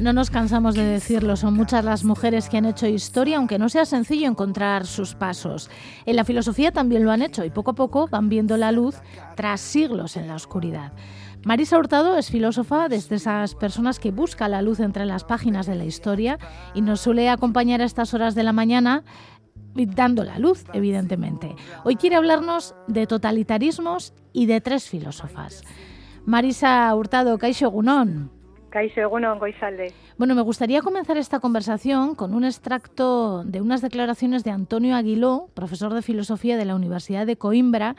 No nos cansamos de decirlo, son muchas las mujeres que han hecho historia, aunque no sea sencillo encontrar sus pasos. En la filosofía también lo han hecho y poco a poco van viendo la luz tras siglos en la oscuridad. Marisa Hurtado es filósofa desde esas personas que busca la luz entre las páginas de la historia y nos suele acompañar a estas horas de la mañana dando la luz, evidentemente. Hoy quiere hablarnos de totalitarismos y de tres filósofas. Marisa Hurtado, Caixo Gunón. Bueno, me gustaría comenzar esta conversación con un extracto de unas declaraciones de Antonio Aguiló, profesor de filosofía de la Universidad de Coimbra,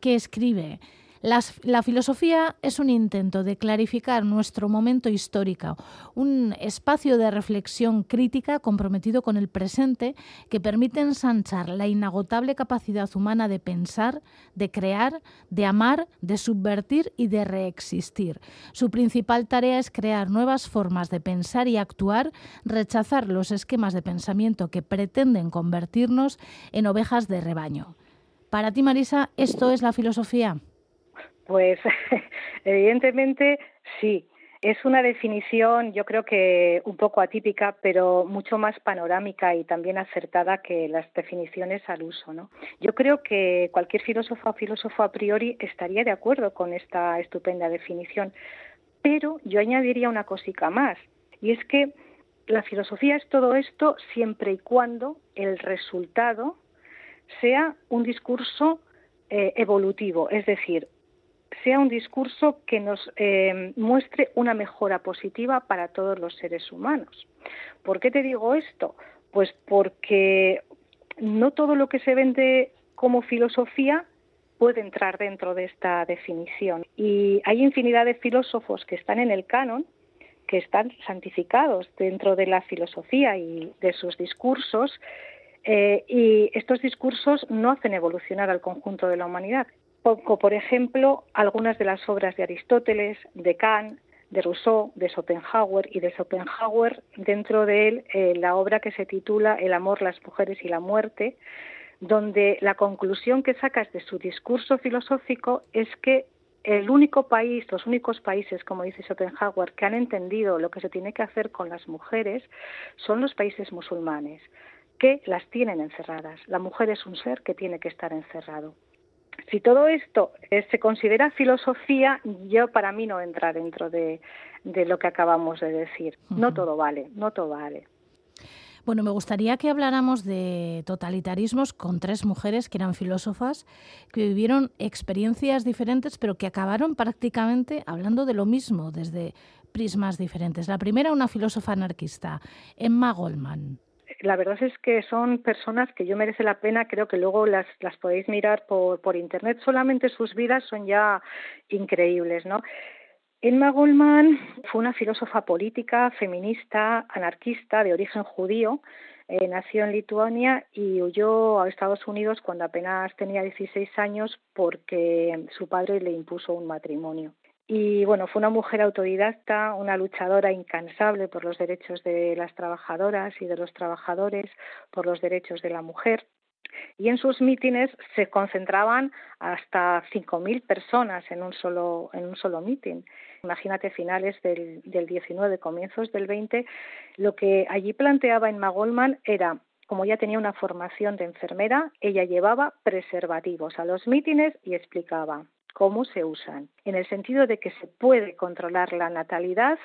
que escribe la filosofía es un intento de clarificar nuestro momento histórico, un espacio de reflexión crítica comprometido con el presente que permite ensanchar la inagotable capacidad humana de pensar, de crear, de amar, de subvertir y de reexistir. Su principal tarea es crear nuevas formas de pensar y actuar, rechazar los esquemas de pensamiento que pretenden convertirnos en ovejas de rebaño. Para ti, Marisa, ¿esto es la filosofía? Pues evidentemente sí. Es una definición, yo creo que un poco atípica, pero mucho más panorámica y también acertada que las definiciones al uso. ¿no? Yo creo que cualquier filósofo o filósofo a priori estaría de acuerdo con esta estupenda definición, pero yo añadiría una cosica más, y es que la filosofía es todo esto siempre y cuando el resultado sea un discurso eh, evolutivo, es decir, sea un discurso que nos eh, muestre una mejora positiva para todos los seres humanos. ¿Por qué te digo esto? Pues porque no todo lo que se vende como filosofía puede entrar dentro de esta definición. Y hay infinidad de filósofos que están en el canon, que están santificados dentro de la filosofía y de sus discursos, eh, y estos discursos no hacen evolucionar al conjunto de la humanidad, Pongo, por ejemplo, algunas de las obras de Aristóteles, de Kant, de Rousseau, de Schopenhauer y de Schopenhauer, dentro de él eh, la obra que se titula El amor, las mujeres y la muerte, donde la conclusión que sacas de su discurso filosófico es que el único país, los únicos países, como dice Schopenhauer, que han entendido lo que se tiene que hacer con las mujeres son los países musulmanes, que las tienen encerradas. La mujer es un ser que tiene que estar encerrado si todo esto eh, se considera filosofía, yo para mí no entra dentro de, lo que acabamos de decir. No todo vale, no todo vale. Bueno, me gustaría que habláramos de totalitarismos con tres mujeres que eran filósofas, que vivieron experiencias diferentes, pero que acabaron prácticamente hablando de lo mismo desde prismas diferentes. La primera, una filósofa anarquista, Emma Goldman la verdad es que son personas que yo merece la pena, creo que luego las, las podéis mirar por, por internet, solamente sus vidas son ya increíbles, ¿no? Emma Goldman fue una filósofa política, feminista, anarquista de origen judío. Eh, nació en Lituania y huyó a Estados Unidos cuando apenas tenía 16 años porque su padre le impuso un matrimonio. Y bueno, fue una mujer autodidacta, una luchadora incansable por los derechos de las trabajadoras y de los trabajadores, por los derechos de la mujer. Y en sus mítines se concentraban hasta 5.000 personas en un solo, en un solo mítin. Imagínate finales del, del 19, comienzos del 20. Lo que allí planteaba Emma Goldman era como ya tenía una formación de enfermera, ella llevaba preservativos a los mítines y explicaba cómo se usan, en el sentido de que se puede controlar la natalidad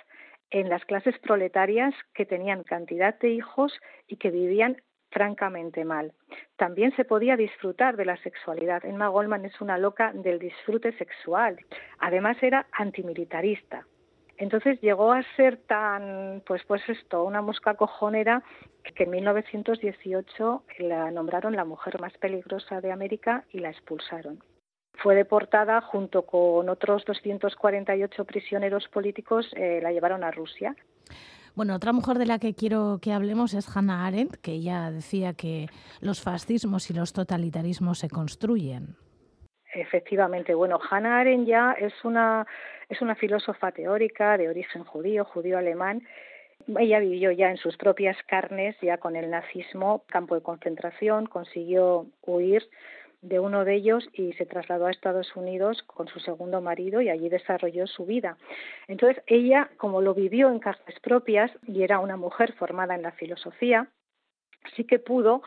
en las clases proletarias que tenían cantidad de hijos y que vivían francamente mal. También se podía disfrutar de la sexualidad. Emma Goldman es una loca del disfrute sexual. Además era antimilitarista. Entonces llegó a ser tan, pues, pues esto, una mosca cojonera que en 1918 la nombraron la mujer más peligrosa de América y la expulsaron fue deportada junto con otros 248 prisioneros políticos, eh, la llevaron a Rusia. Bueno, otra mujer de la que quiero que hablemos es Hannah Arendt, que ella decía que los fascismos y los totalitarismos se construyen. Efectivamente, bueno, Hannah Arendt ya es una, es una filósofa teórica de origen judío, judío alemán, Ella vivió ya en sus propias carnes, ya con el nazismo, campo de concentración, consiguió huir de uno de ellos y se trasladó a Estados Unidos con su segundo marido y allí desarrolló su vida. Entonces ella, como lo vivió en carnes propias y era una mujer formada en la filosofía, sí que pudo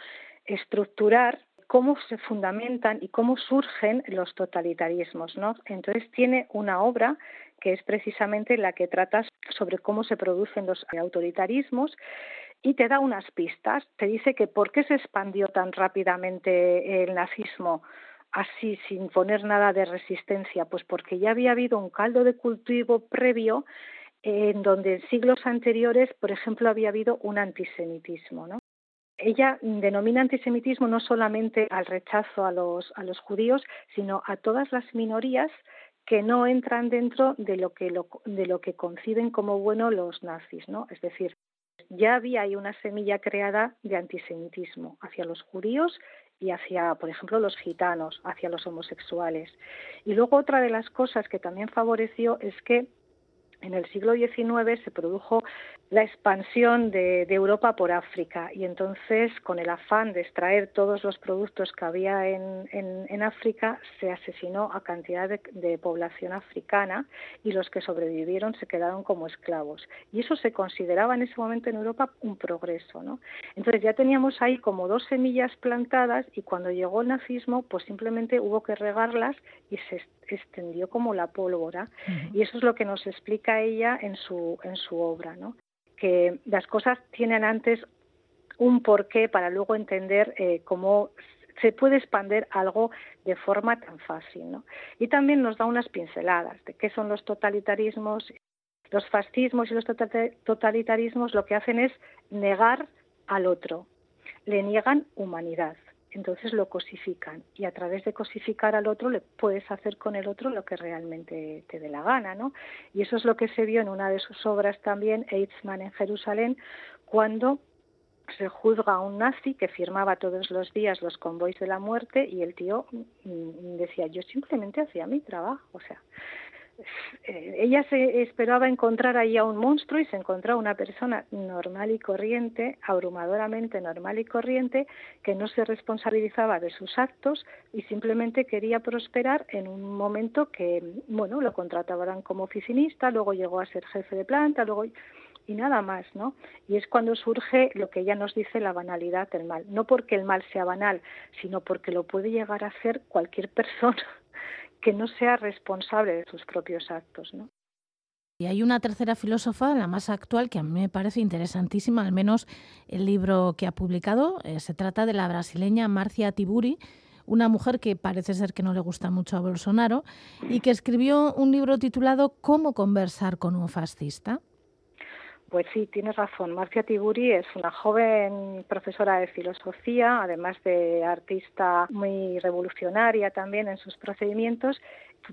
estructurar cómo se fundamentan y cómo surgen los totalitarismos, ¿no? Entonces tiene una obra que es precisamente la que trata sobre cómo se producen los autoritarismos y te da unas pistas. Te dice que por qué se expandió tan rápidamente el nazismo así sin poner nada de resistencia, pues porque ya había habido un caldo de cultivo previo en donde en siglos anteriores, por ejemplo, había habido un antisemitismo, ¿no? Ella denomina antisemitismo no solamente al rechazo a los, a los judíos, sino a todas las minorías que no entran dentro de lo que, de lo que conciben como bueno los nazis, ¿no? Es decir, ya había ahí una semilla creada de antisemitismo hacia los judíos y hacia, por ejemplo, los gitanos, hacia los homosexuales. Y luego otra de las cosas que también favoreció es que en el siglo XIX se produjo la expansión de, Europa por África y entonces con el afán de extraer todos los productos que había en, África se asesinó a cantidad de, población africana y los que sobrevivieron se quedaron como esclavos y eso se consideraba en ese momento en Europa un progreso ¿no? entonces ya teníamos ahí como dos semillas plantadas y cuando llegó el nazismo pues simplemente hubo que regarlas y se extendió como la pólvora y eso es lo que nos explica ella en su en su obra no que las cosas tienen antes un porqué para luego entender eh, cómo se puede expandir algo de forma tan fácil. ¿no? Y también nos da unas pinceladas de qué son los totalitarismos. Los fascismos y los totalitarismos lo que hacen es negar al otro, le niegan humanidad entonces lo cosifican y a través de cosificar al otro le puedes hacer con el otro lo que realmente te dé la gana, ¿no? Y eso es lo que se vio en una de sus obras también, Eichmann en Jerusalén, cuando se juzga a un nazi que firmaba todos los días los convoys de la muerte y el tío mm, decía yo simplemente hacía mi trabajo, o sea, ella se esperaba encontrar ahí a un monstruo y se encontró a una persona normal y corriente, abrumadoramente normal y corriente, que no se responsabilizaba de sus actos y simplemente quería prosperar en un momento que, bueno, lo contrataban como oficinista, luego llegó a ser jefe de planta, luego y nada más, ¿no? Y es cuando surge lo que ella nos dice la banalidad del mal, no porque el mal sea banal, sino porque lo puede llegar a hacer cualquier persona que no sea responsable de sus propios actos. ¿no? Y hay una tercera filósofa, la más actual, que a mí me parece interesantísima, al menos el libro que ha publicado. Eh, se trata de la brasileña Marcia Tiburi, una mujer que parece ser que no le gusta mucho a Bolsonaro y que escribió un libro titulado Cómo conversar con un fascista. Pues sí, tienes razón. Marcia Tiburi es una joven profesora de filosofía, además de artista muy revolucionaria también en sus procedimientos.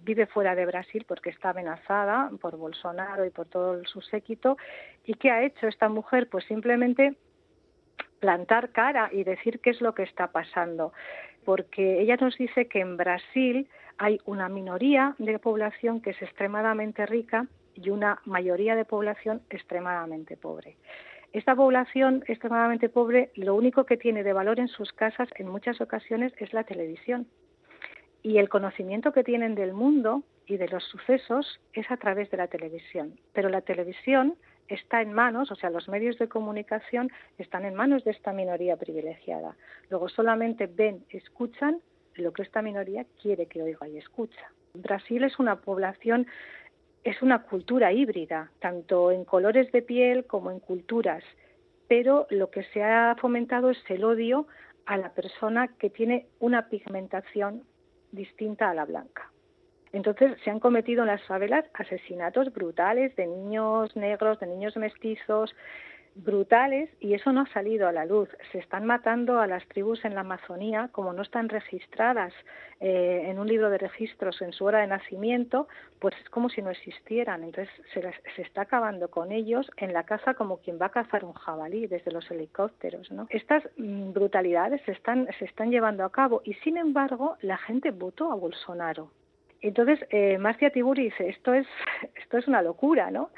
Vive fuera de Brasil porque está amenazada por Bolsonaro y por todo su séquito. ¿Y qué ha hecho esta mujer? Pues simplemente plantar cara y decir qué es lo que está pasando. Porque ella nos dice que en Brasil hay una minoría de población que es extremadamente rica y una mayoría de población extremadamente pobre. Esta población extremadamente pobre lo único que tiene de valor en sus casas en muchas ocasiones es la televisión. Y el conocimiento que tienen del mundo y de los sucesos es a través de la televisión. Pero la televisión está en manos, o sea, los medios de comunicación están en manos de esta minoría privilegiada. Luego solamente ven, escuchan lo que esta minoría quiere que oiga y escucha. Brasil es una población es una cultura híbrida, tanto en colores de piel como en culturas, pero lo que se ha fomentado es el odio a la persona que tiene una pigmentación distinta a la blanca. Entonces se han cometido en las favelas asesinatos brutales de niños negros, de niños mestizos, brutales y eso no ha salido a la luz. Se están matando a las tribus en la Amazonía como no están registradas eh, en un libro de registros en su hora de nacimiento, pues es como si no existieran. Entonces se, se está acabando con ellos en la caza como quien va a cazar un jabalí desde los helicópteros. ¿no? Estas mm, brutalidades se están, se están llevando a cabo y sin embargo la gente votó a Bolsonaro. Entonces, eh, Marcia Tiburi dice, esto es, esto es una locura, ¿no?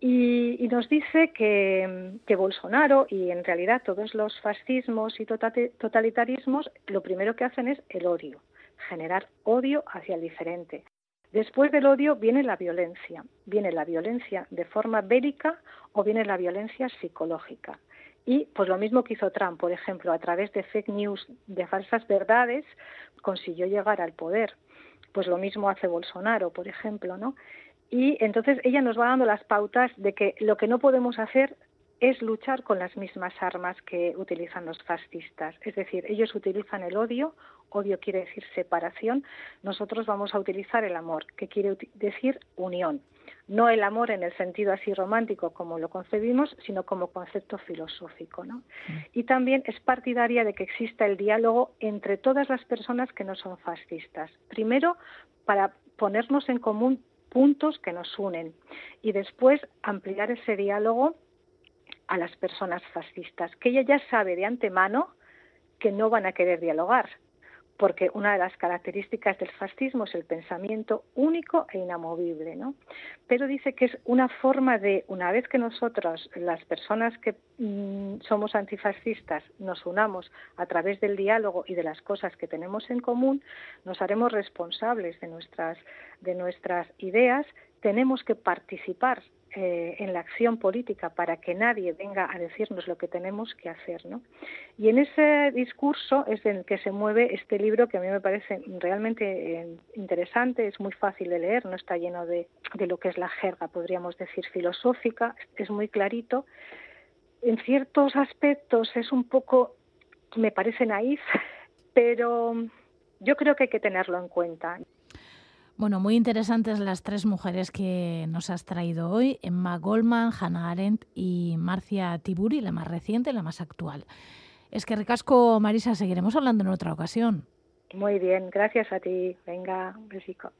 Y, nos dice que, que, Bolsonaro y en realidad todos los fascismos y totalitarismos lo primero que hacen es el odio, generar odio hacia el diferente. Después del odio viene la violencia, viene la violencia de forma bélica o viene la violencia psicológica. Y pues lo mismo que hizo Trump, por ejemplo, a través de fake news, de falsas verdades, consiguió llegar al poder. Pues lo mismo hace Bolsonaro, por ejemplo, ¿no? Y entonces ella nos va dando las pautas de que lo que no podemos hacer es luchar con las mismas armas que utilizan los fascistas. Es decir, ellos utilizan el odio, odio quiere decir separación, nosotros vamos a utilizar el amor, que quiere decir unión. No el amor en el sentido así romántico como lo concebimos, sino como concepto filosófico. ¿no? Mm. Y también es partidaria de que exista el diálogo entre todas las personas que no son fascistas. Primero, para ponernos en común puntos que nos unen. Y después ampliar ese diálogo a las personas fascistas, que ella ya sabe de antemano que no van a querer dialogar, porque una de las características del fascismo es el pensamiento único e inamovible, ¿no? Pero dice que es una forma de, una vez que nosotros, las personas que mm, somos antifascistas, nos unamos a través del diálogo y de las cosas que tenemos en común, nos haremos responsables de nuestras, de nuestras ideas, tenemos que participar eh, en la acción política para que nadie venga a decirnos lo que tenemos que hacer. ¿no? Y en ese discurso es en el que se mueve este libro que a mí me parece realmente eh, interesante, es muy fácil de leer, no está lleno de, de lo que es la jerga, podríamos decir, filosófica, es muy clarito. En ciertos aspectos es un poco, me parece naif, pero yo creo que hay que tenerlo en cuenta. Bueno, muy interesantes las tres mujeres que nos has traído hoy, Emma Goldman, Hannah Arendt y Marcia Tiburi, la más reciente, la más actual. Es que recasco, Marisa, seguiremos hablando en otra ocasión. Muy bien, gracias a ti. Venga, un besico.